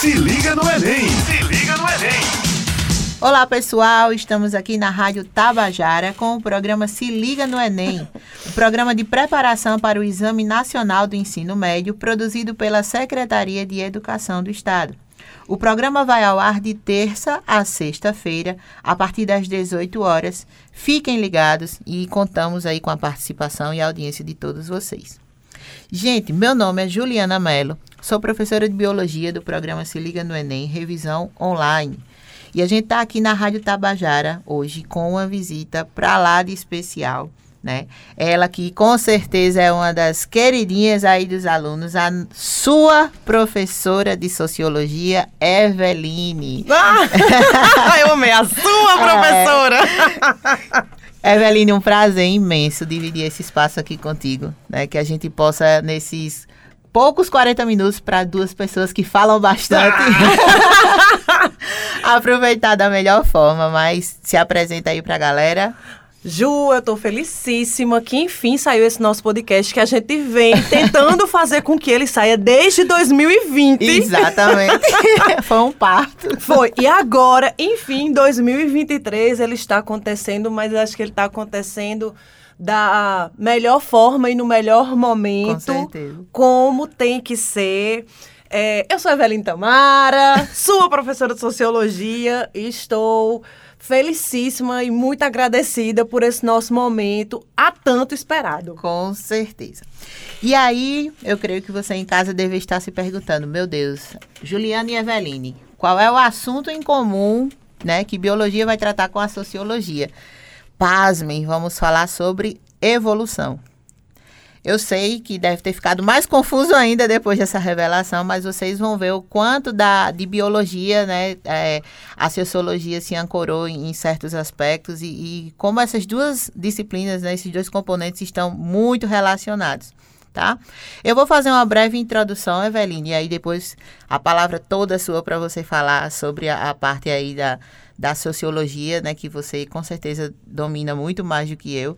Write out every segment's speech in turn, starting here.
Se liga no Enem! Se liga no Enem! Olá pessoal, estamos aqui na Rádio Tabajara com o programa Se Liga no Enem, o programa de preparação para o Exame Nacional do Ensino Médio produzido pela Secretaria de Educação do Estado. O programa vai ao ar de terça a sexta-feira, a partir das 18 horas. Fiquem ligados e contamos aí com a participação e audiência de todos vocês. Gente, meu nome é Juliana Mello, sou professora de Biologia do programa Se Liga no Enem, revisão online. E a gente está aqui na Rádio Tabajara hoje com uma visita para lá de especial, né? Ela que com certeza é uma das queridinhas aí dos alunos, a sua professora de sociologia, Eveline. Ah, eu amei a sua professora. É. Eveline, um prazer imenso dividir esse espaço aqui contigo, né? Que a gente possa nesses poucos 40 minutos para duas pessoas que falam bastante. Aproveitar da melhor forma, mas se apresenta aí para a galera. Ju, eu tô felicíssima que enfim saiu esse nosso podcast que a gente vem tentando fazer com que ele saia desde 2020. Exatamente. Foi um parto. Foi. E agora, enfim, 2023 ele está acontecendo, mas acho que ele está acontecendo da melhor forma e no melhor momento. Com certeza. Como tem que ser. É, eu sou a Evelyn Tamara, sua professora de sociologia, e estou felicíssima e muito agradecida por esse nosso momento há tanto esperado. Com certeza. E aí, eu creio que você em casa deve estar se perguntando, meu Deus, Juliana e Eveline, qual é o assunto em comum, né, que biologia vai tratar com a sociologia? Pasmem, vamos falar sobre evolução. Eu sei que deve ter ficado mais confuso ainda depois dessa revelação, mas vocês vão ver o quanto da, de biologia, né, é, a sociologia se ancorou em, em certos aspectos e, e, como essas duas disciplinas, né, esses dois componentes estão muito relacionados. Tá? Eu vou fazer uma breve introdução, Eveline, e aí depois a palavra toda sua para você falar sobre a, a parte aí da, da sociologia, né, que você com certeza domina muito mais do que eu.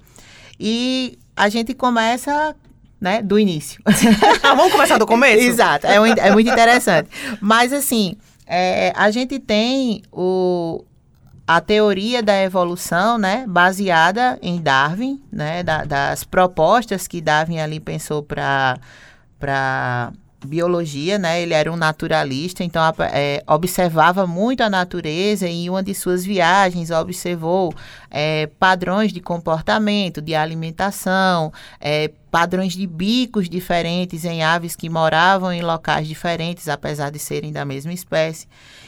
E a gente começa né, do início. Ah, vamos começar do começo? Exato, é, muito, é muito interessante. Mas, assim, é, a gente tem o, a teoria da evolução, né, baseada em Darwin, né, da, das propostas que Darwin ali pensou para biologia, né? Ele era um naturalista, então é, observava muito a natureza e em uma de suas viagens observou é, padrões de comportamento, de alimentação, é, padrões de bicos diferentes em aves que moravam em locais diferentes, apesar de serem da mesma espécie.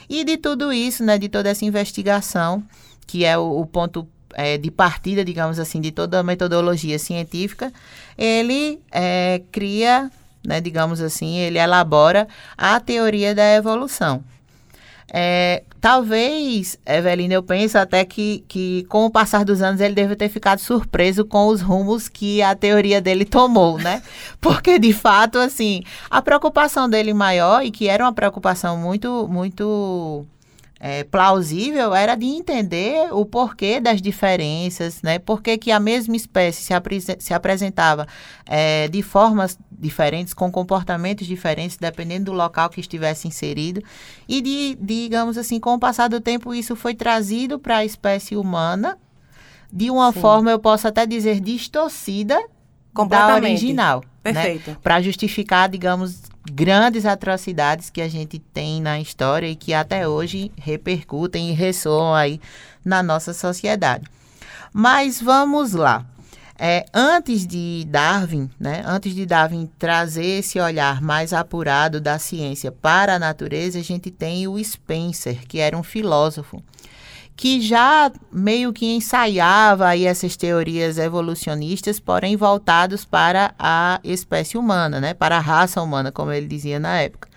E de tudo isso, né? De toda essa investigação, que é o, o ponto é, de partida, digamos assim, de toda a metodologia científica, ele é, cria né, digamos assim, ele elabora a teoria da evolução. É, talvez, Evelina, eu penso até que, que com o passar dos anos ele deve ter ficado surpreso com os rumos que a teoria dele tomou, né? Porque, de fato, assim, a preocupação dele maior, e que era uma preocupação muito, muito é, plausível era de entender o porquê das diferenças, né? Por que, que a mesma espécie se, apre se apresentava é, de formas diferentes, com comportamentos diferentes, dependendo do local que estivesse inserido. E, de, digamos assim, com o passar do tempo, isso foi trazido para a espécie humana de uma Sim. forma, eu posso até dizer, distorcida da original. Né? Perfeito. Né? Para justificar, digamos, grandes atrocidades que a gente tem na história e que até hoje repercutem e ressoam aí na nossa sociedade. Mas vamos lá. É, antes de Darwin, né, antes de Darwin trazer esse olhar mais apurado da ciência para a natureza, a gente tem o Spencer, que era um filósofo que já meio que ensaiava aí essas teorias evolucionistas, porém voltados para a espécie humana, né? Para a raça humana, como ele dizia na época.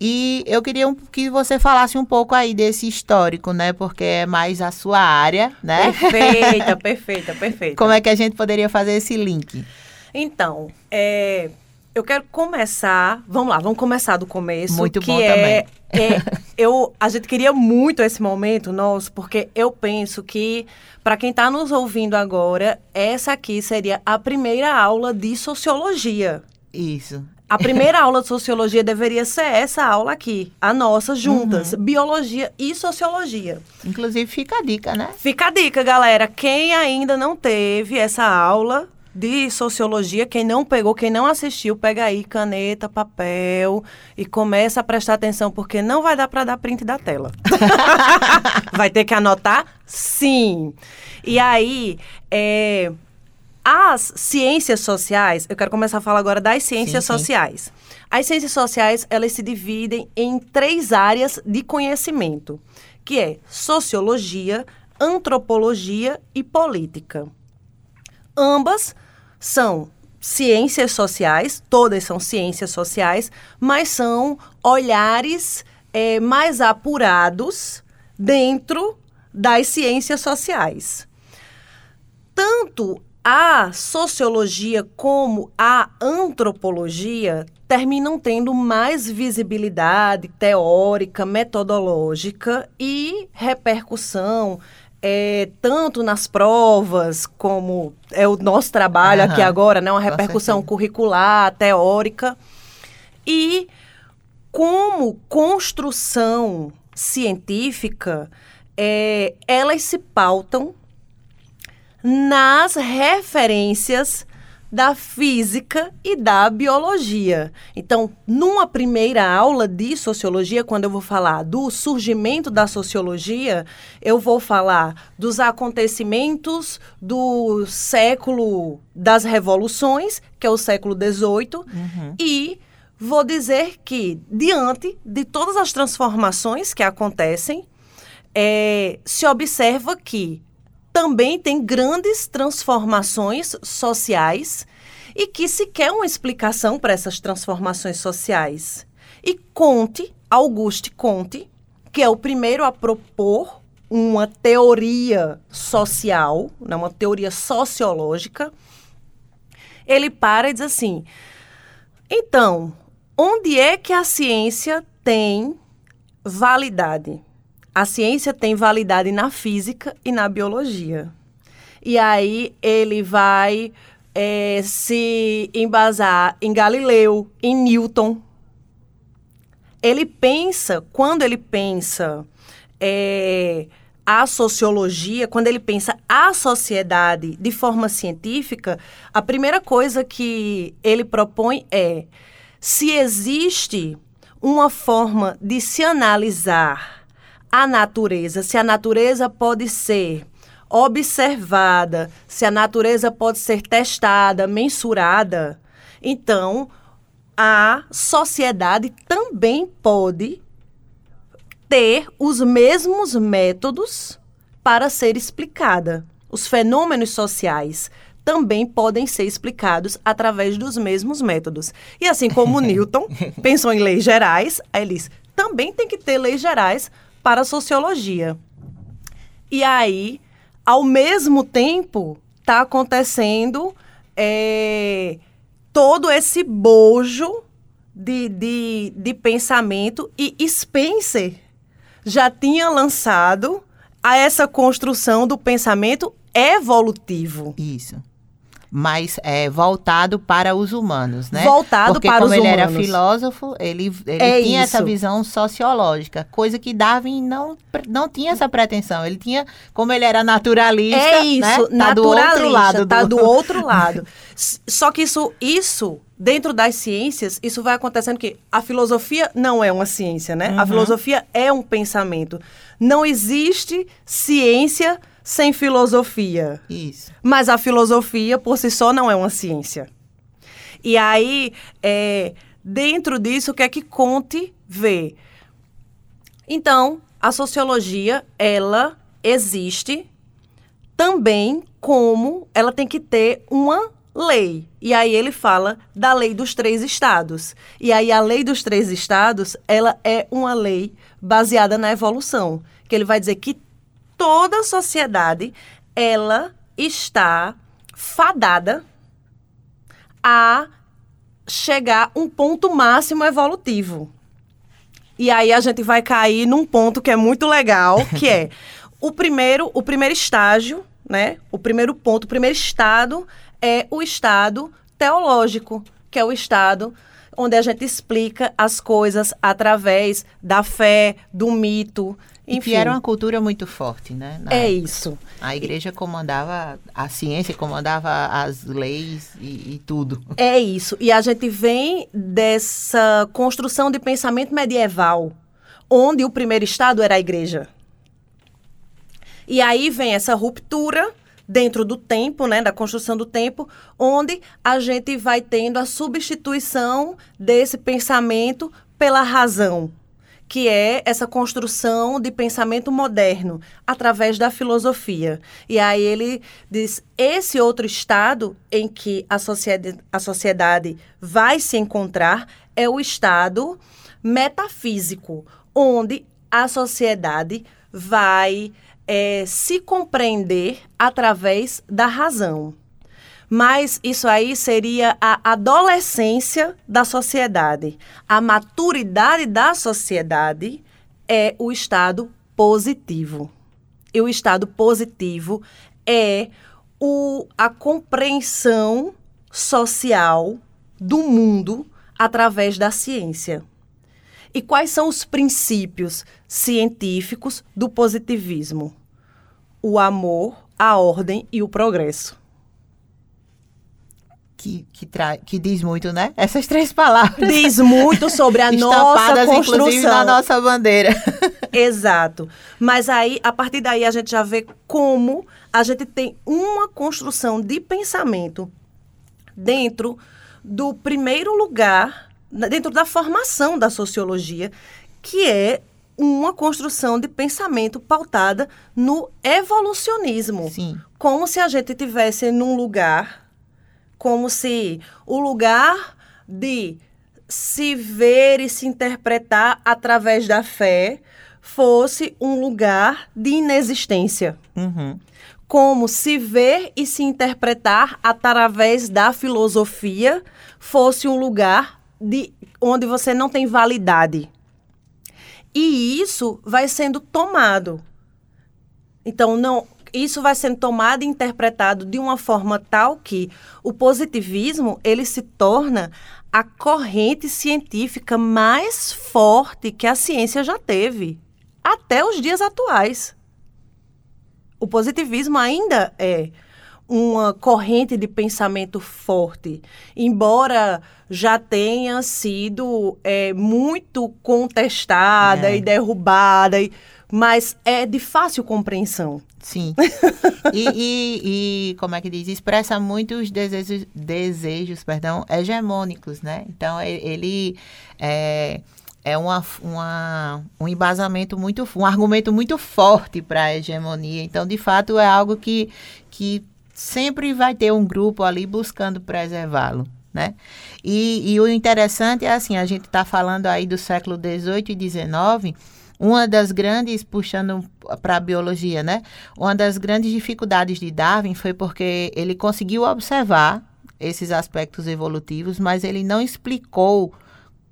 E eu queria que você falasse um pouco aí desse histórico, né? Porque é mais a sua área, né? Perfeita, perfeita, perfeita. Como é que a gente poderia fazer esse link? Então, é, eu quero começar. Vamos lá, vamos começar do começo. Muito que bom é, também. É, eu, a gente queria muito esse momento nosso, porque eu penso que, para quem está nos ouvindo agora, essa aqui seria a primeira aula de sociologia. Isso. A primeira aula de sociologia deveria ser essa aula aqui, a nossa, juntas. Uhum. Biologia e sociologia. Inclusive, fica a dica, né? Fica a dica, galera. Quem ainda não teve essa aula de sociologia, quem não pegou, quem não assistiu, pega aí caneta, papel e começa a prestar atenção, porque não vai dar para dar print da tela. vai ter que anotar? Sim. E aí, é, as ciências sociais, eu quero começar a falar agora das ciências Sim, sim. sociais. As ciências sociais, elas se dividem em três áreas de conhecimento, que é sociologia, antropologia e política. Ambas são ciências sociais, todas são ciências sociais, mas são olhares eh, mais apurados dentro das ciências sociais. Tanto a sociologia como a antropologia terminam tendo mais visibilidade teórica, metodológica e repercussão é, tanto nas provas, como é o nosso trabalho Aham, aqui agora, né? Uma repercussão curricular, teórica. E como construção científica, é, elas se pautam nas referências da física e da biologia. Então, numa primeira aula de sociologia, quando eu vou falar do surgimento da sociologia, eu vou falar dos acontecimentos do século das revoluções, que é o século XVIII, e vou dizer que, diante de todas as transformações que acontecem, é, se observa que também tem grandes transformações sociais e que se quer uma explicação para essas transformações sociais. E Conte, Auguste Conte, que é o primeiro a propor uma teoria social, né, uma teoria sociológica, ele para e diz assim: então, onde é que a ciência tem validade? A ciência tem validade na física e na biologia. E aí ele vai eh, se embasar em Galileu, em Newton. Ele pensa, quando ele pensa eh, a sociologia, quando ele pensa a sociedade de forma científica, a primeira coisa que ele propõe é se existe uma forma de se analisar a natureza, se a natureza pode ser observada, se a natureza pode ser testada, mensurada, então a sociedade também pode ter os mesmos métodos para ser explicada. Os fenômenos sociais também podem ser explicados através dos mesmos métodos. E assim como Newton pensou em leis gerais, aí ele diz, também tem que ter leis gerais para a sociologia. E aí, ao mesmo tempo, está acontecendo é, todo esse bojo de, de, de pensamento e Spencer já tinha lançado a essa construção do pensamento evolutivo. Isso. Mas é voltado para os humanos, né? Voltado Porque para como os ele era humanos. filósofo, ele, ele É tinha essa isso. visão sociológica, coisa que Darwin não, não tinha essa pretensão. Ele tinha, como ele era naturalista, É isso, né? Tá do outro naturalista, lado. tá do- do outro lado. Só que isso, isso, dentro das ciências, isso vai acontecendo que a filosofia não é uma ciência, né? A Uhum. filosofia é um pensamento. Não existe ciência sem filosofia. Isso. Mas a filosofia, por si só, não é uma ciência. E aí, é, dentro disso, o que é que Conte vê? Então, a sociologia, ela existe também como ela tem que ter uma lei. E aí ele fala da lei dos três estados. E aí a lei dos três estados, ela é uma lei baseada na evolução, que ele vai dizer que toda a sociedade ela está fadada a chegar um ponto máximo evolutivo. E aí a gente vai cair num ponto que é muito legal, que é o primeiro, o primeiro estágio, né? O primeiro ponto, o primeiro estado é o estado teológico, que é o estado onde a gente explica as coisas através da fé, do mito, enfim. E que era uma cultura muito forte, né? é época. isso. A igreja comandava a ciência, comandava as leis e, e, tudo. É isso. E a gente vem dessa construção de pensamento medieval, onde o primeiro estado era a igreja. E aí vem essa ruptura dentro do tempo, né, da construção do tempo, onde a gente vai tendo a substituição desse pensamento pela razão, que é essa construção de pensamento moderno através da filosofia. E aí ele diz: esse outro estado em que a sociedade, a sociedade vai se encontrar é o estado metafísico, onde a sociedade vai é, se compreender através da razão. Mas isso aí seria a adolescência da sociedade. A maturidade da sociedade é o estado positivo. E o estado positivo é o, a compreensão social do mundo através da ciência. E quais são os princípios científicos do positivismo? O amor, a ordem e o progresso. Que, que, tra... que diz muito, né? Essas três palavras. Diz muito sobre a nossa construção. na nossa bandeira. Exato. Mas aí, a partir daí, a gente já vê como a gente tem uma construção de pensamento dentro do primeiro lugar dentro da formação da sociologia, que é uma construção de pensamento pautada no evolucionismo. Sim. Como se a gente tivesse num lugar, como se o lugar de se ver e se interpretar através da fé fosse um lugar de inexistência. Uhum. Como se ver e se interpretar através da filosofia fosse um lugar de onde você não tem validade. E isso vai sendo tomado. Então, não, isso vai sendo tomado e interpretado de uma forma tal que o positivismo ele se torna a corrente científica mais forte que a ciência já teve até os dias atuais. O positivismo ainda é uma corrente de pensamento forte, embora já tenha sido é, muito contestada é. e derrubada, e, mas é de fácil compreensão. Sim. e, e, e, como é que diz? Expressa muito os desejos, desejos perdão, hegemônicos, né? Então, ele é, é uma, uma, um embasamento muito, um argumento muito forte para a hegemonia. Então, de fato, é algo que, que sempre vai ter um grupo ali buscando preservá-lo. Né? E, e, o interessante é assim, a gente está falando aí do século XVIII e XIX, uma das grandes, puxando para a biologia, né? Uma das grandes dificuldades de Darwin foi porque ele conseguiu observar esses aspectos evolutivos, mas ele não explicou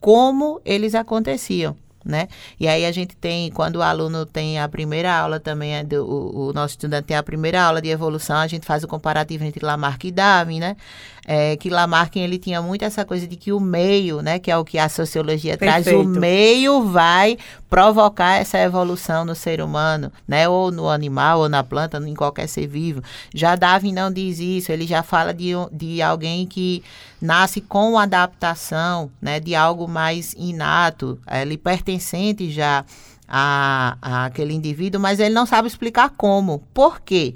como eles aconteciam né? E aí a gente tem, quando o aluno tem a primeira aula também, é do, o, o, nosso estudante tem a primeira aula de evolução, a gente faz o comparativo entre Lamarck e Darwin, né? É, que Lamarck ele tinha muito essa coisa de que o meio, né, que é o que a sociologia Perfeito. traz, o meio vai provocar essa evolução no ser humano, né, ou no animal, ou na planta, em qualquer ser vivo. Já Darwin não diz isso, ele já fala de, de alguém que nasce com adaptação, né, de algo mais inato, ele pertencente já a, a aquele indivíduo, mas ele não sabe explicar como. Por quê?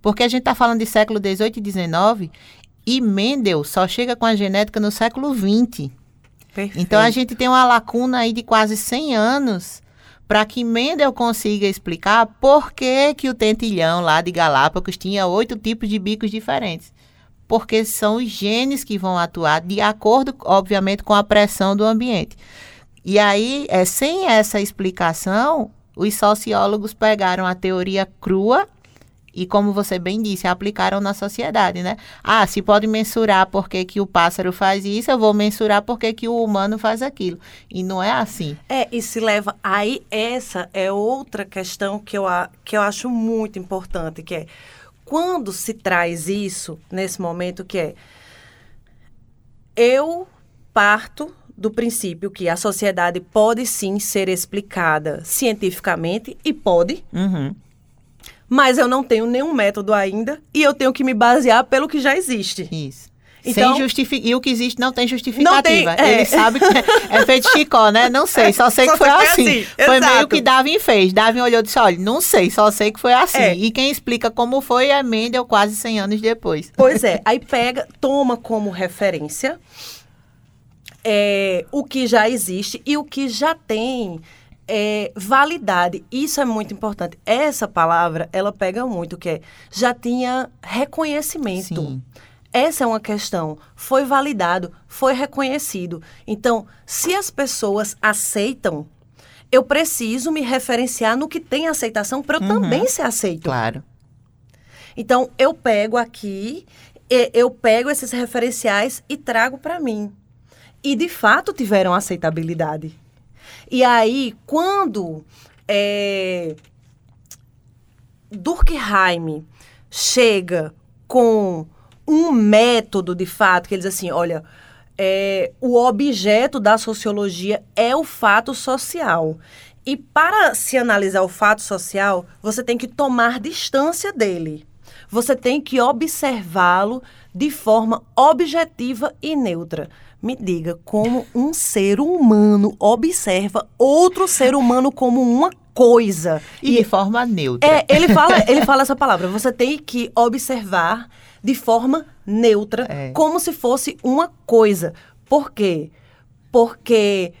Porque a gente está falando de século XVIII e XIX e Mendel só chega com a genética no século XX. Perfeito. Então a gente tem uma lacuna aí de quase 100 anos para que Mendel consiga explicar por que, que o tentilhão lá de Galápagos tinha oito tipos de bicos diferentes porque são os genes que vão atuar de acordo, obviamente, com a pressão do ambiente. E aí, é, sem essa explicação, os sociólogos pegaram a teoria crua e, como você bem disse, aplicaram na sociedade, né? Ah, se pode mensurar porque que o pássaro faz isso, eu vou mensurar porque que o humano faz aquilo. E não é assim. É, e se leva... Aí, essa é outra questão que eu, que eu acho muito importante, que é quando se traz isso, nesse momento, que é eu parto do princípio que a sociedade pode sim ser explicada cientificamente e pode, Uhum. Mas eu não tenho nenhum método ainda e eu tenho que me basear pelo que já existe. Isso. Então- Sem justifi... E o que existe não tem justificativa. Não tem, é. Ele sabe que é feito Chicó, né? Não sei, só sei Só que foi assim. foi assim, Foi meio exato. que Darwin fez. Darwin olhou e disse, olha, não sei, só sei que foi assim. É. E quem explica como foi é Mendel quase 100 anos depois. Pois é, aí pega, toma como referência é, o que já existe e o que já tem é, validade. Isso é muito importante. Essa palavra, ela pega muito, que é, já tinha reconhecimento. Sim. Essa é uma questão. Foi validado, foi reconhecido. Então, se as pessoas aceitam, eu preciso me referenciar no que tem aceitação para eu Uhum. também ser aceito. Claro. Então, eu pego aqui, e- eu pego esses referenciais e trago para mim. E, de fato, tiveram aceitabilidade. E aí, quando é, Durkheim chega com um método, de fato, que ele diz assim, olha, é, o objeto da sociologia é o fato social. E para se analisar o fato social, você tem que tomar distância dele. Você tem que observá-lo de forma objetiva e neutra. Me diga como um ser humano observa outro ser humano como uma coisa. E, de forma neutra. É, ele fala, ele fala essa palavra. Você tem que observar de forma neutra, É. como se fosse uma coisa. Por quê? Porque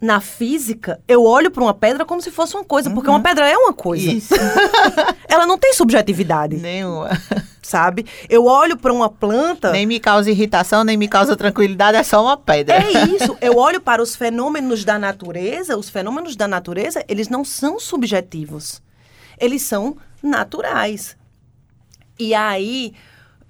na física, eu olho para uma pedra como se fosse uma coisa, porque uma pedra é uma coisa. Uhum. Isso. Ela não tem subjetividade, Nenhuma. sabe? Eu olho para uma planta. Nem me causa irritação, nem me causa tranquilidade, é só uma pedra. É isso. Eu olho para os fenômenos da natureza. Os fenômenos da natureza, eles não são subjetivos. Eles são naturais. E aí,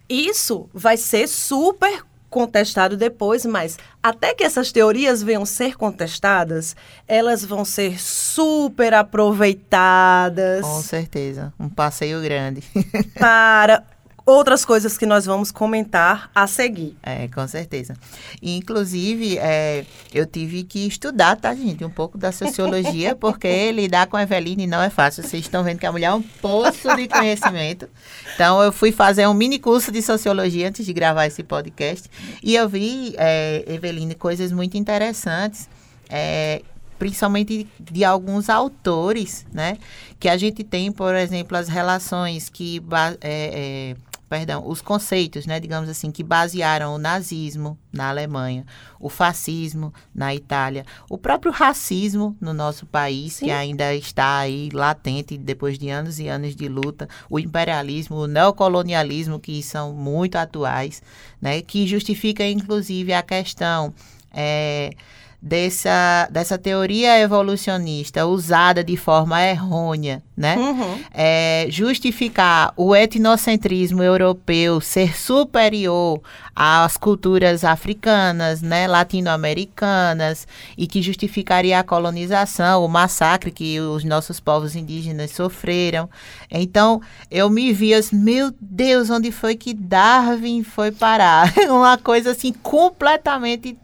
isso vai ser super contestado depois, mas até que essas teorias venham ser contestadas, elas vão ser super aproveitadas Com certeza. Um passeio grande. para outras coisas que nós vamos comentar a seguir. É, com certeza. E, inclusive, é, eu tive que estudar, tá, gente? Um pouco da sociologia, porque lidar com a Eveline não é fácil. Vocês estão vendo que a mulher é um poço de conhecimento. Então, eu fui fazer um mini curso de sociologia antes de gravar esse podcast. E eu vi, é, Eveline, coisas muito interessantes. é, principalmente de alguns autores, né? Que a gente tem, por exemplo, as relações que é, é, perdão, os conceitos, né, digamos assim, que basearam o nazismo na Alemanha, o fascismo na Itália, o próprio racismo no nosso país, Sim. que ainda está aí latente depois de anos e anos de luta, o imperialismo, o neocolonialismo, que são muito atuais, né, que justifica inclusive a questão é, dessa, dessa teoria evolucionista usada de forma errônea, né? Uhum. é, justificar o etnocentrismo europeu ser superior às culturas africanas, né, latino-americanas, e que justificaria a colonização, o massacre que os nossos povos indígenas sofreram. Então, eu me vi assim, meu Deus, onde foi que Darwin foi parar? Uma coisa assim completamente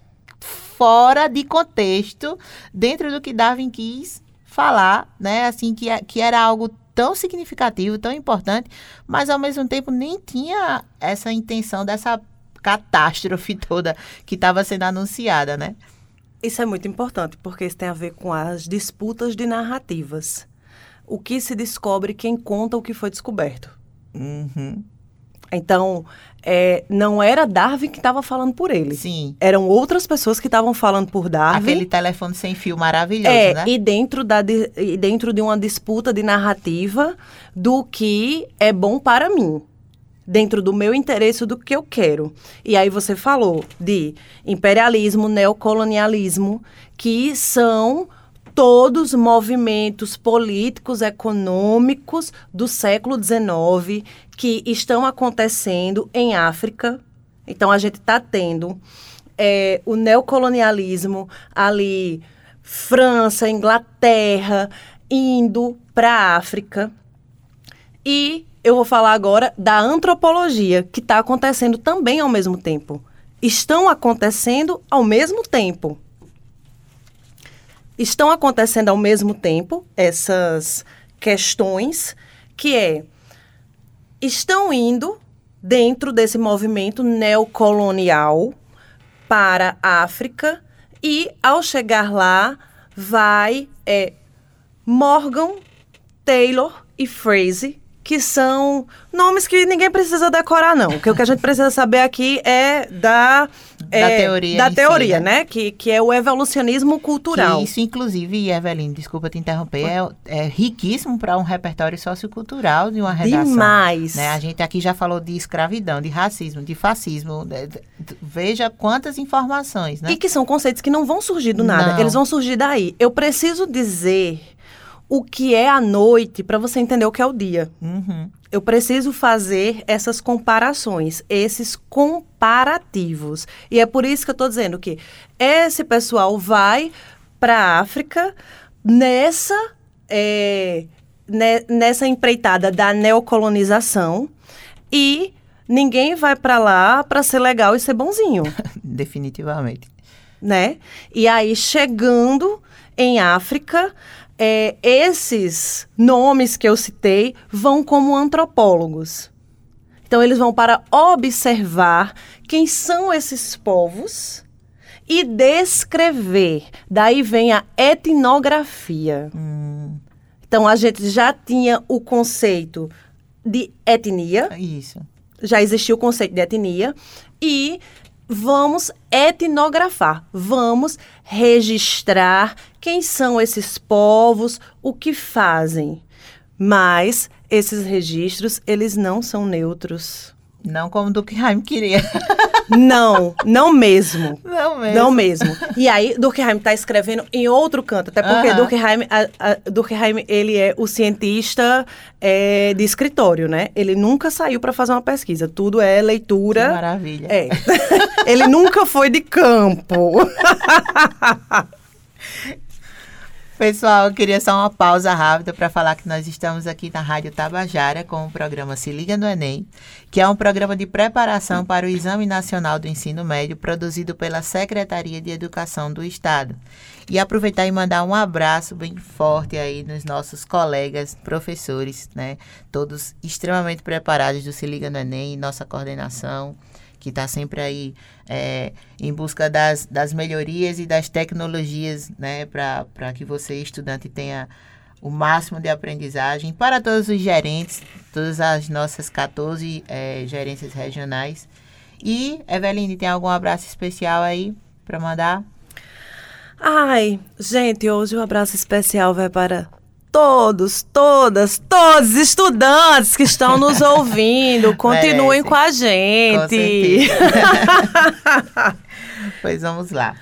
fora de contexto, dentro do que Darwin quis falar, né? Assim, que, que era algo tão significativo, tão importante, mas ao mesmo tempo nem tinha essa intenção dessa catástrofe toda que estava sendo anunciada, né? Isso é muito importante, porque isso tem a ver com as disputas de narrativas. O que se descobre quem conta o que foi descoberto. Uhum. Então, é, não era Darwin que estava falando por ele. Sim. Eram outras pessoas que estavam falando por Darwin. Aquele telefone sem fio maravilhoso, é, né? e dentro, da, di- e dentro de uma disputa de narrativa do que é bom para mim. Dentro do meu interesse, do que eu quero. E aí você falou de imperialismo, neocolonialismo, que são todos movimentos políticos, econômicos do século XIX que estão acontecendo em África. Então a gente está tendo é, o neocolonialismo ali, França, Inglaterra, indo para a África. E eu vou falar agora da antropologia, que está acontecendo também ao mesmo tempo. Estão acontecendo ao mesmo tempo. estão acontecendo ao mesmo tempo essas questões, que é estão indo dentro desse movimento neocolonial para a África e ao chegar lá vai é, Morgan, Taylor e Fraser que são nomes que ninguém precisa decorar, não. Que o que a gente precisa saber aqui é da, Da é, teoria Da em si, teoria, né? né? Que, que é o evolucionismo cultural. Que isso, inclusive, Evelyn, desculpa te interromper, é, é riquíssimo para um repertório sociocultural de uma redação. Demais. Né? A gente aqui já falou de escravidão, de racismo, de fascismo. de- de- veja quantas informações, né? E que são conceitos que não vão surgir do nada, Não. eles vão surgir daí. Eu preciso dizer o que é a noite para você entender o que é o dia. Uhum. Eu preciso fazer essas comparações, esses comparativos. E é por isso que eu estou dizendo que esse pessoal vai para a África nessa, é, ne- nessa empreitada da neocolonização e ninguém vai para lá para ser legal e ser bonzinho Definitivamente. né? E aí, chegando em África, é, esses nomes que eu citei vão como antropólogos. Então, eles vão para observar quem são esses povos e descrever. Daí vem a etnografia. Hum, Então, a gente já tinha o conceito de etnia, isso. já existia o conceito de etnia e vamos etnografar, vamos registrar quem são esses povos, o que fazem. Mas esses registros, eles não são neutros. Não como Durkheim queria. Não, não mesmo. Não mesmo. Não mesmo. E aí, Durkheim está escrevendo em outro canto, até porque Aham. Durkheim, a- a- Durkheim, ele é o cientista é, de escritório, né? Ele nunca saiu para fazer uma pesquisa, tudo é Que leitura. maravilha. É. ele nunca foi de campo. Pessoal, eu queria só uma pausa rápida para falar que nós estamos aqui na Rádio Tabajara com o programa Se Liga no Enem, que é um programa de preparação para o Exame Nacional do Ensino Médio produzido pela Secretaria de Educação do Estado. E aproveitar e mandar um abraço bem forte aí nos nossos colegas, professores, né? Todos extremamente preparados do Se Liga no Enem, nossa coordenação que está sempre aí é, em busca das, das melhorias e das tecnologias, né, para que você, estudante, tenha o máximo de aprendizagem. Para todos os gerentes, todas as nossas 14 é, gerências regionais. E, Eveline, tem algum abraço especial aí para mandar? Ai, gente, hoje o abraço especial vai para todos, todas, todos os estudantes que estão nos ouvindo. Continuem com a Com gente. certeza. pois vamos lá.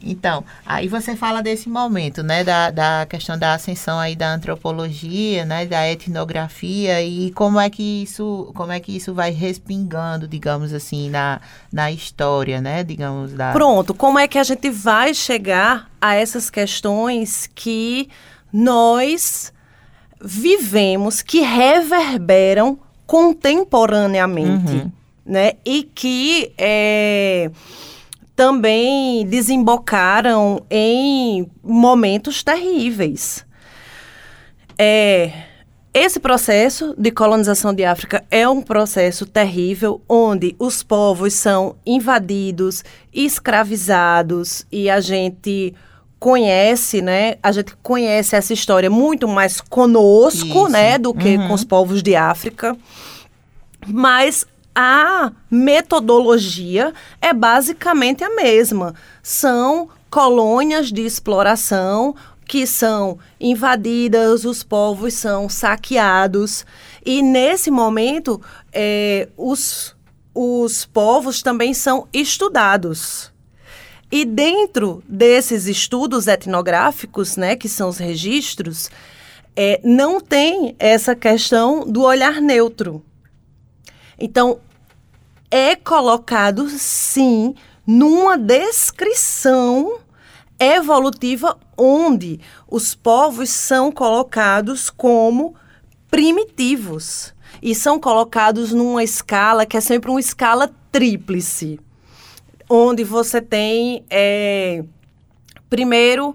Então, aí você fala desse momento, né, da, da questão da ascensão aí da antropologia, né, da etnografia e como é que isso, como é que isso vai respingando, digamos assim, na, na história, né, digamos da. Pronto, como é que a gente vai chegar a essas questões que nós vivemos, que reverberam contemporaneamente, Uhum. né? E que é, também desembocaram em momentos terríveis. É, esse processo de colonização de África é um processo terrível, onde os povos são invadidos, escravizados e a gente conhece, né? A gente conhece essa história muito mais conosco, Isso. né, do que Uhum. com os povos de África. Mas a metodologia é basicamente a mesma. São colônias de exploração que são invadidas, os povos são saqueados. E nesse momento, eh, os, os povos também são estudados. E dentro desses estudos etnográficos, né, que são os registros, eh, não tem essa questão do olhar neutro. Então, é colocado, sim, numa descrição evolutiva onde os povos são colocados como primitivos e são colocados numa escala que é sempre uma escala tríplice, onde você tem, é, primeiro,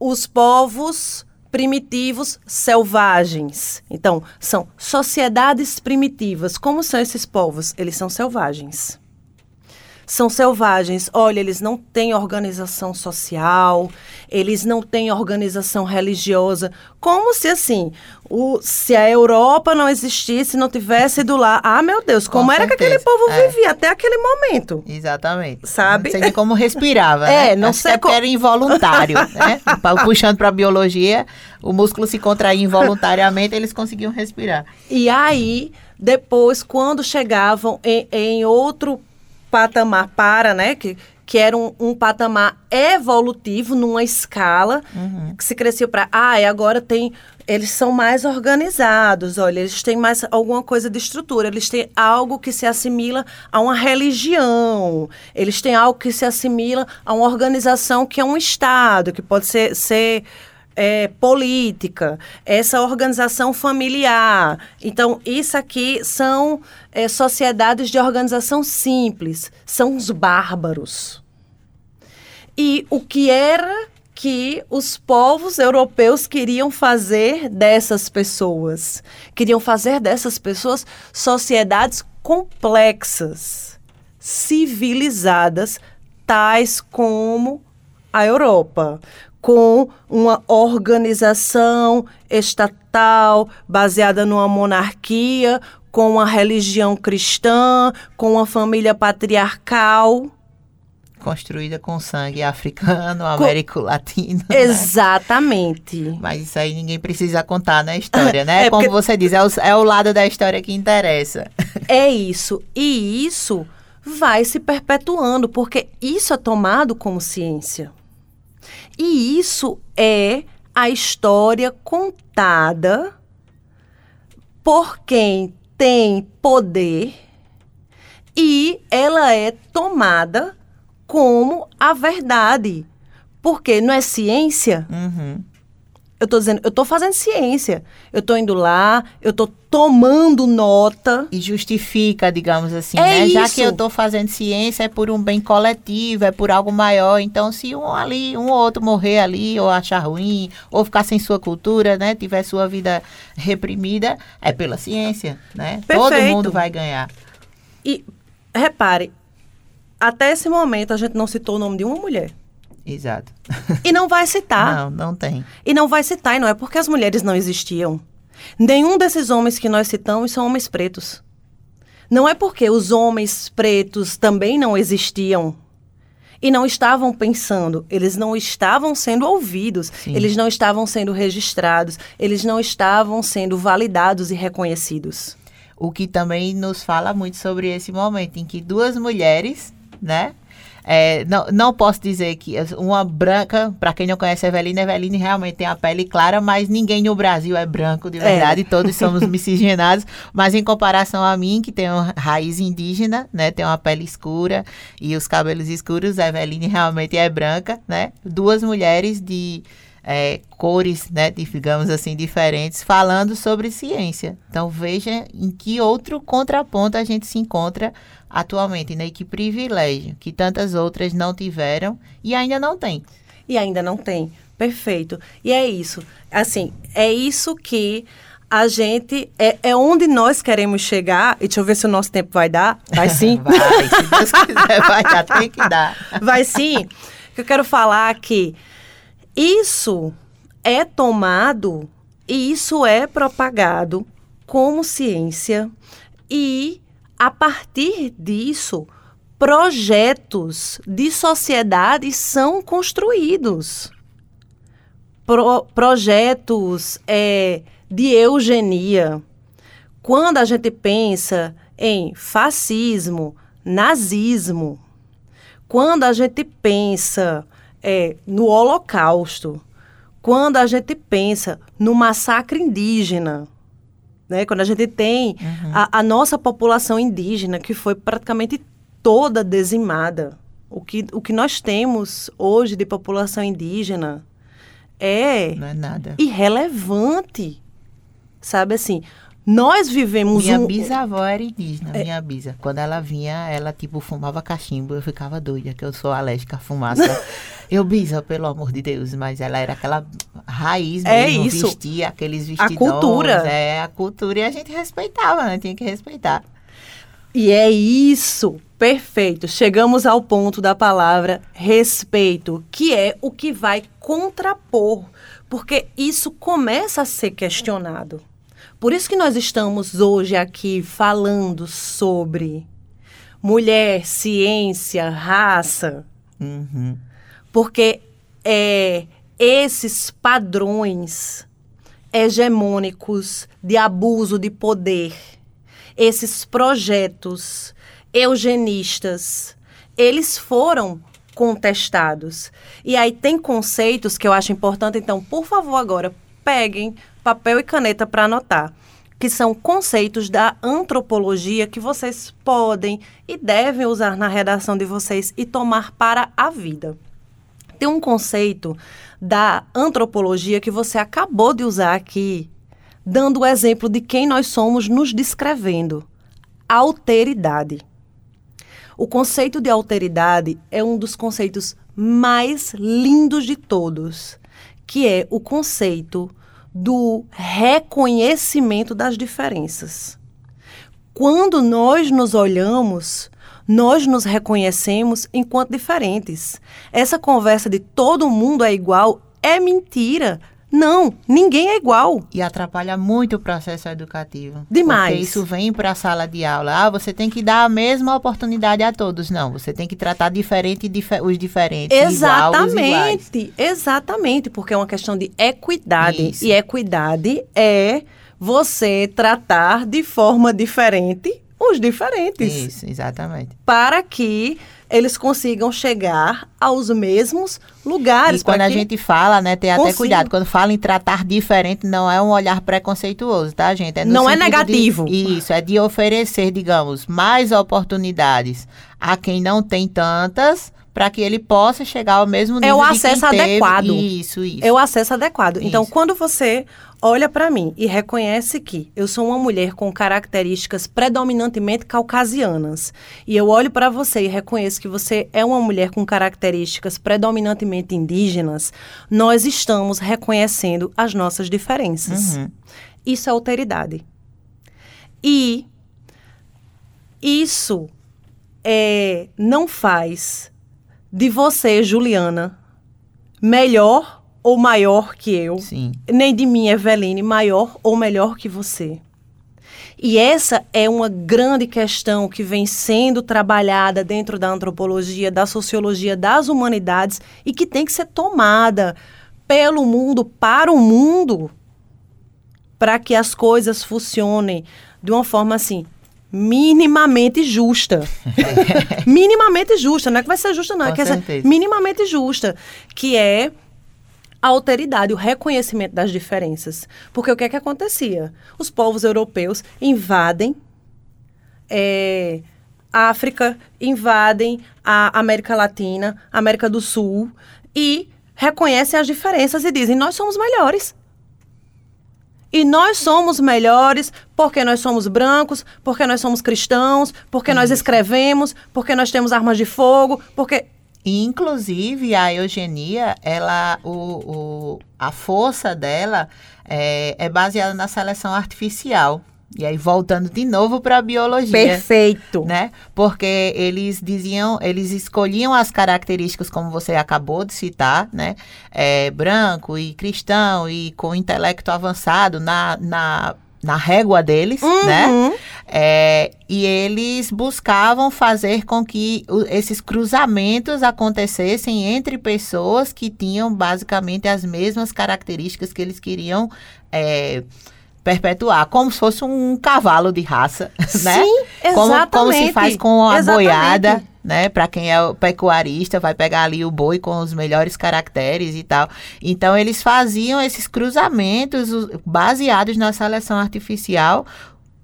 os povos primitivos selvagens. Então, são sociedades primitivas. Como são esses povos? Eles são selvagens são selvagens. Olha, eles não têm organização social, eles não têm organização religiosa. Como se assim, o, se a Europa não existisse, não tivesse do lá. Ah, meu Deus, como Com era certeza. que aquele povo É. vivia até aquele momento? Exatamente. Sabe? Não sei como respirava, É, né? não Acho sei que é co- porque era involuntário, né? Puxando para biologia, o músculo se contraía involuntariamente, eles conseguiam respirar. E aí, depois, quando chegavam em, em outro patamar para, né? Que, que era um, um patamar evolutivo numa escala que se cresceu para, ah, e agora tem, eles são mais organizados, olha, eles têm mais alguma coisa de estrutura, eles têm algo que se assimila a uma religião, eles têm algo que se assimila a uma organização que é um Estado, que pode ser, ser é, política, essa organização familiar. Então, isso aqui são é, sociedades de organização simples, são os bárbaros. E o que era que os povos europeus queriam fazer dessas pessoas? Queriam fazer dessas pessoas sociedades complexas, civilizadas, tais como a Europa, com uma organização estatal baseada numa monarquia, com uma religião cristã, com uma família patriarcal. Construída com sangue africano, américo latino. né? Exatamente. Mas isso aí ninguém precisa contar na história, né? É, Como porque- você diz, é o, é o lado da história que interessa. É isso. E isso vai se perpetuando, porque isso é tomado como ciência. E isso é a história contada por quem tem poder e ela é tomada como a verdade. Porque não é ciência? Uhum. Eu tô dizendo, eu tô fazendo ciência. Eu tô indo lá, eu tô tomando nota. E justifica, digamos assim, É né? Já isso. que eu estou fazendo ciência, é por um bem coletivo, é por algo maior. Então, se um ali, um ou outro morrer ali, ou achar ruim, ou ficar sem sua cultura, né? Tiver sua vida reprimida, é pela ciência, né? Todo Perfeito. mundo vai ganhar. E repare, até esse momento a gente não citou o nome de uma mulher. Exato. E não vai citar. Não, não tem. E não vai citar, e não é porque as mulheres não existiam. Nenhum desses homens que nós citamos são homens pretos. Não é porque os homens pretos também não existiam e não estavam pensando, eles não estavam sendo ouvidos, Sim. eles não estavam sendo registrados, eles não estavam sendo validados e reconhecidos. O que também nos fala muito sobre esse momento em que duas mulheres, né? É, não, não posso dizer que uma branca, para quem não conhece a Eveline, a Eveline realmente tem a pele clara, mas ninguém no Brasil é branco de verdade, todos somos miscigenados, mas em comparação a mim, que tenho raiz indígena, né, tem uma pele escura e os cabelos escuros, a Eveline realmente é branca, né? Duas mulheres de é, cores, né, digamos assim, diferentes, falando sobre ciência. Então veja em que outro contraponto a gente se encontra atualmente, né? E que privilégio que tantas outras não tiveram e ainda não tem. E ainda não tem. Perfeito. E é isso. Assim, é isso que a gente. É, é onde nós queremos chegar. E deixa eu ver se o nosso tempo vai dar. Vai sim. Vai, se Deus quiser, vai dar, tem que dar. Vai sim. Que eu quero falar que isso é tomado e isso é propagado como ciência e a partir disso projetos de sociedade são construídos. Pro- projetos é, de eugenia. Quando a gente pensa em fascismo, nazismo, quando a gente pensa é, no Holocausto, quando a gente pensa no massacre indígena, né? quando a gente tem a, a nossa população indígena, que foi praticamente toda dizimada. O que, o que nós temos hoje de população indígena é Não é nada. irrelevante. Sabe assim, Nós vivemos Minha um. bisavó era indígena, minha bisa. Quando ela vinha, ela, tipo, fumava cachimbo. Eu ficava doida, que eu sou alérgica à fumaça. eu, bisa, pelo amor de Deus. Mas ela era aquela raiz É mesmo. isso. Vestia aqueles A vestidões. cultura. É, a cultura. E a gente respeitava, né? Tinha que respeitar. E é isso. Perfeito. Chegamos ao ponto da palavra respeito, que é o que vai contrapor, porque isso começa a ser questionado. Por isso que nós estamos hoje aqui falando sobre mulher, ciência, raça, Uhum. porque é esses padrões hegemônicos de abuso de poder, esses projetos eugenistas, eles foram contestados. E aí tem conceitos que eu acho importante, então, por favor, agora peguem papel e caneta para anotar, que são conceitos da antropologia que vocês podem e devem usar na redação de vocês e tomar para a vida. Tem um conceito da antropologia que você acabou de usar aqui, dando o exemplo de quem nós somos nos descrevendo: alteridade. O conceito de alteridade é um dos conceitos mais lindos de todos, que é o conceito do reconhecimento das diferenças. Quando nós nos olhamos, nós nos reconhecemos enquanto diferentes. Essa conversa de todo mundo é igual é mentira. Não, ninguém é igual. E atrapalha muito o processo educativo. Demais. Porque isso vem para a sala de aula. Ah, você tem que dar a mesma oportunidade a todos. Não, você tem que tratar diferente dife- os diferentes. igual. Exatamente, exatamente, porque é uma questão de equidade. Isso. E equidade é você tratar de forma diferente os diferentes. Isso, exatamente. Para que eles consigam chegar aos mesmos lugares. E quando a gente fala, né, tem até consiga. cuidado. Quando fala em tratar diferente, não é um olhar preconceituoso, tá, gente? no Não é sentido de- negativo. isso, é de oferecer, digamos, mais oportunidades a quem não tem tantas, para que ele possa chegar ao mesmo nível É o acesso teve. adequado. Isso, isso. É o acesso adequado. Então, Isso. quando você olha para mim e reconhece que eu sou uma mulher com características predominantemente caucasianas, e eu olho para você e reconheço que você é uma mulher com características predominantemente indígenas, nós estamos reconhecendo as nossas diferenças. Uhum. Isso é alteridade. E isso é, não faz de você, Juliana, melhor ou maior que eu, Sim. nem de mim, Eveline, maior ou melhor que você. E essa é uma grande questão que vem sendo trabalhada dentro da antropologia, da sociologia, das humanidades e que tem que ser tomada pelo mundo, para o mundo, para que as coisas funcionem de uma forma assim minimamente justa. minimamente justa, não é que vai ser justa não, é Com que essa certeza. minimamente justa, que é a alteridade, o reconhecimento das diferenças. Porque o que é que acontecia? Os povos europeus invadem é, a África, invadem a América Latina, a América do Sul e reconhecem as diferenças e dizem: nós somos melhores. E nós somos melhores porque nós somos brancos, porque nós somos cristãos, porque nós escrevemos, porque nós temos armas de fogo, porque. Inclusive, a eugenia, ela, o, o- a força dela é, é baseada na seleção artificial. E aí, voltando de novo para a biologia. Perfeito. Né? Porque eles diziam, eles escolhiam as características, como você acabou de citar, né? É, branco e cristão e com intelecto avançado na, na, na régua deles, né? Uhum. É, e eles buscavam fazer com que o- esses cruzamentos acontecessem entre pessoas que tinham basicamente as mesmas características que eles queriam é, perpetuar, como se fosse um cavalo de raça, né? Sim, Como, exatamente. como se faz com a Exatamente. boiada, né? Para quem é o pecuarista, vai pegar ali o boi com os melhores caracteres e tal. Então, eles faziam esses cruzamentos os- baseados na seleção artificial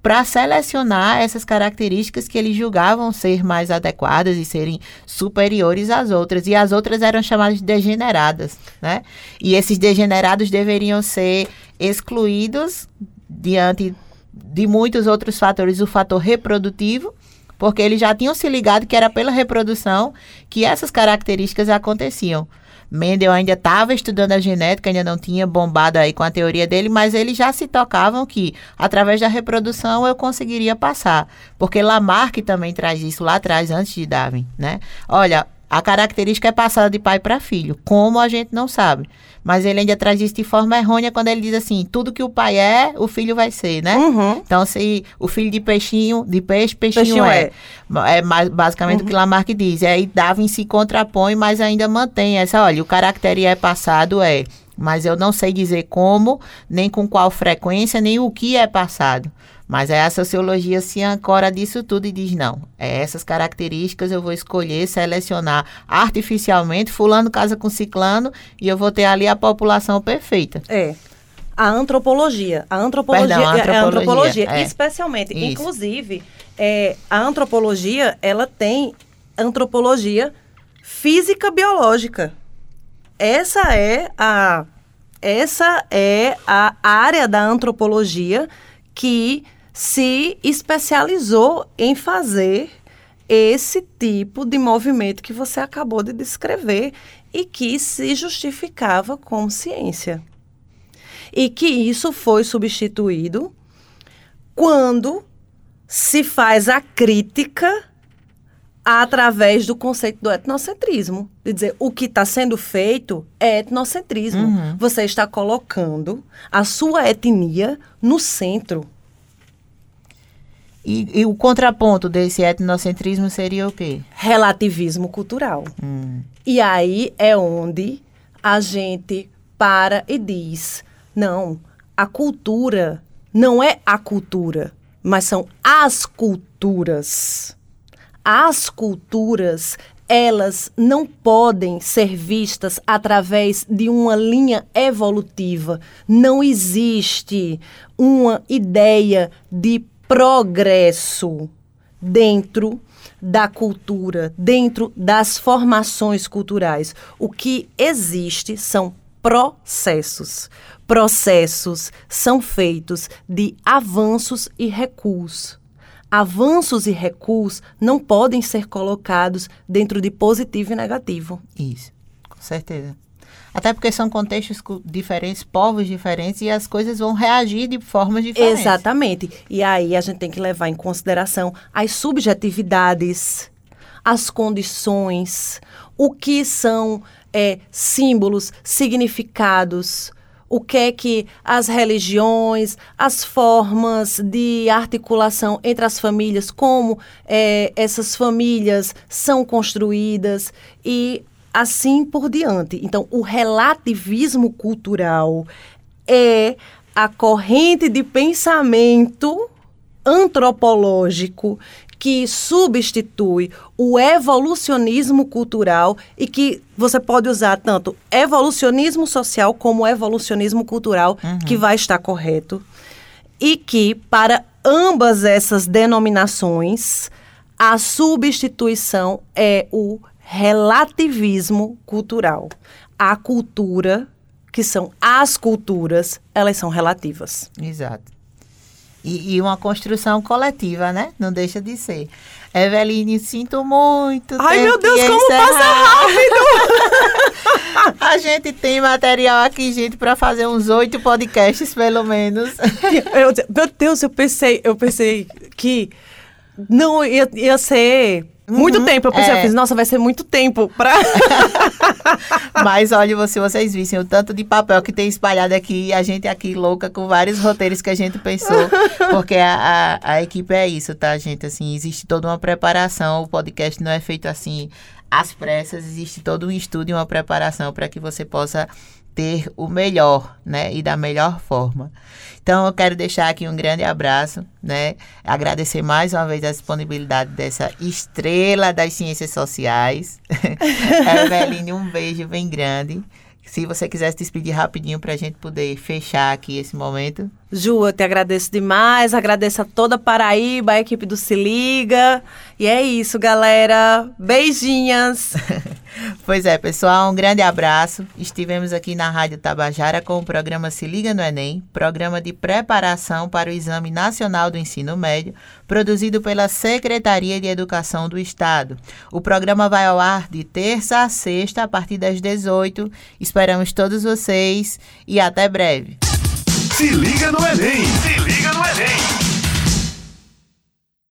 para selecionar essas características que eles julgavam ser mais adequadas e serem superiores às outras. E as outras eram chamadas de degeneradas, né? E esses degenerados deveriam ser excluídos diante de muitos outros fatores, o fator reprodutivo, porque eles já tinham se ligado que era pela reprodução que essas características aconteciam. Mendel ainda estava estudando a genética, ainda não tinha bombado aí com a teoria dele, mas eles já se tocavam que através da reprodução eu conseguiria passar, porque Lamarck também traz isso lá atrás antes de Darwin, né? Olha, a característica é passada de pai para filho. Como a gente não sabe. Mas ele ainda traz isso de forma errônea quando ele diz assim: tudo que o pai é, o filho vai ser, né? Uhum. Então, se o filho de peixinho, de peixe, peixinho, Peixinho é. É mais, basicamente o que Lamarck diz. E aí Darwin se contrapõe, mas ainda mantém essa: olha, o caractere é passado, é. Mas eu não sei dizer como, nem com qual frequência, nem o que é passado. Mas aí a sociologia se ancora disso tudo e diz: não, é essas características eu vou escolher, selecionar artificialmente, fulano casa com ciclano, e eu vou ter ali a população perfeita. É. A antropologia. A antropologia Perdão, a é- é a antropologia, antropologia. é. Especialmente. Isso. Inclusive, é, a antropologia, ela tem antropologia física biológica. Essa é a essa é a área da antropologia que se especializou em fazer esse tipo de movimento que você acabou de descrever e que se justificava com ciência. E que isso foi substituído quando se faz a crítica através do conceito do etnocentrismo. De dizer, o que está sendo feito é etnocentrismo. Uhum. Você está colocando a sua etnia no centro. E, e o contraponto desse etnocentrismo seria o quê? Relativismo cultural. Hum. E aí é onde a gente para e diz: não, a cultura não é a cultura, mas são as culturas. As culturas, elas não podem ser vistas através de uma linha evolutiva. Não existe uma ideia de progresso dentro da cultura, dentro das formações culturais. O que existe são processos. Processos são feitos de avanços e recuos. Avanços e recuos não podem ser colocados dentro de positivo e negativo. Isso, com certeza. Até porque são contextos diferentes, povos diferentes, e as coisas vão reagir de formas diferentes. Exatamente. E aí a gente tem que levar em consideração as subjetividades, as condições, o que são é, símbolos, significados, o que é que as religiões, as formas de articulação entre as famílias, como é, essas famílias são construídas e assim por diante. Então, o relativismo cultural é a corrente de pensamento antropológico que substitui o evolucionismo cultural e que você pode usar tanto evolucionismo social como evolucionismo cultural, que vai estar correto. E que, para ambas essas denominações, a substituição é o relativismo cultural. A cultura, que são as culturas, elas são relativas. Exato. E, e uma construção coletiva, né? Não deixa de ser. Eveline, sinto muito. Ai, meu Deus, como passa rápido! A gente tem material aqui, gente, para fazer uns oito podcasts, pelo menos. Eu, meu Deus, eu pensei, eu pensei que não ia, ia ser muito Uhum, tempo. Eu pensei, é. eu fiz, nossa, vai ser muito tempo pra. Mas olha, se vocês vissem o tanto de papel que tem espalhado aqui, e a gente aqui louca com vários roteiros que a gente pensou. Porque a, a, a equipe é isso, tá, gente? Assim, existe toda uma preparação. O podcast não é feito assim às pressas, existe todo um estudo e uma preparação para que você possa ter o melhor, né? E da melhor forma. Então, eu quero deixar aqui um grande abraço, né? Agradecer mais uma vez a disponibilidade dessa estrela das ciências sociais. Eveline, um beijo bem grande. Se você quiser se despedir rapidinho para a gente poder fechar aqui esse momento. Ju, eu te agradeço demais, agradeço a toda a Paraíba, a equipe do Se Liga. E é isso, galera. Beijinhas. pois é, pessoal, um grande abraço. Estivemos aqui na Rádio Tabajara com o programa Se Liga no Enem, programa de preparação para o Exame Nacional do Ensino Médio, produzido pela Secretaria de Educação do Estado. O programa vai ao ar de terça a sexta, a partir das 18. Esperamos todos vocês e até breve. Se liga no Enem! Se liga no Enem!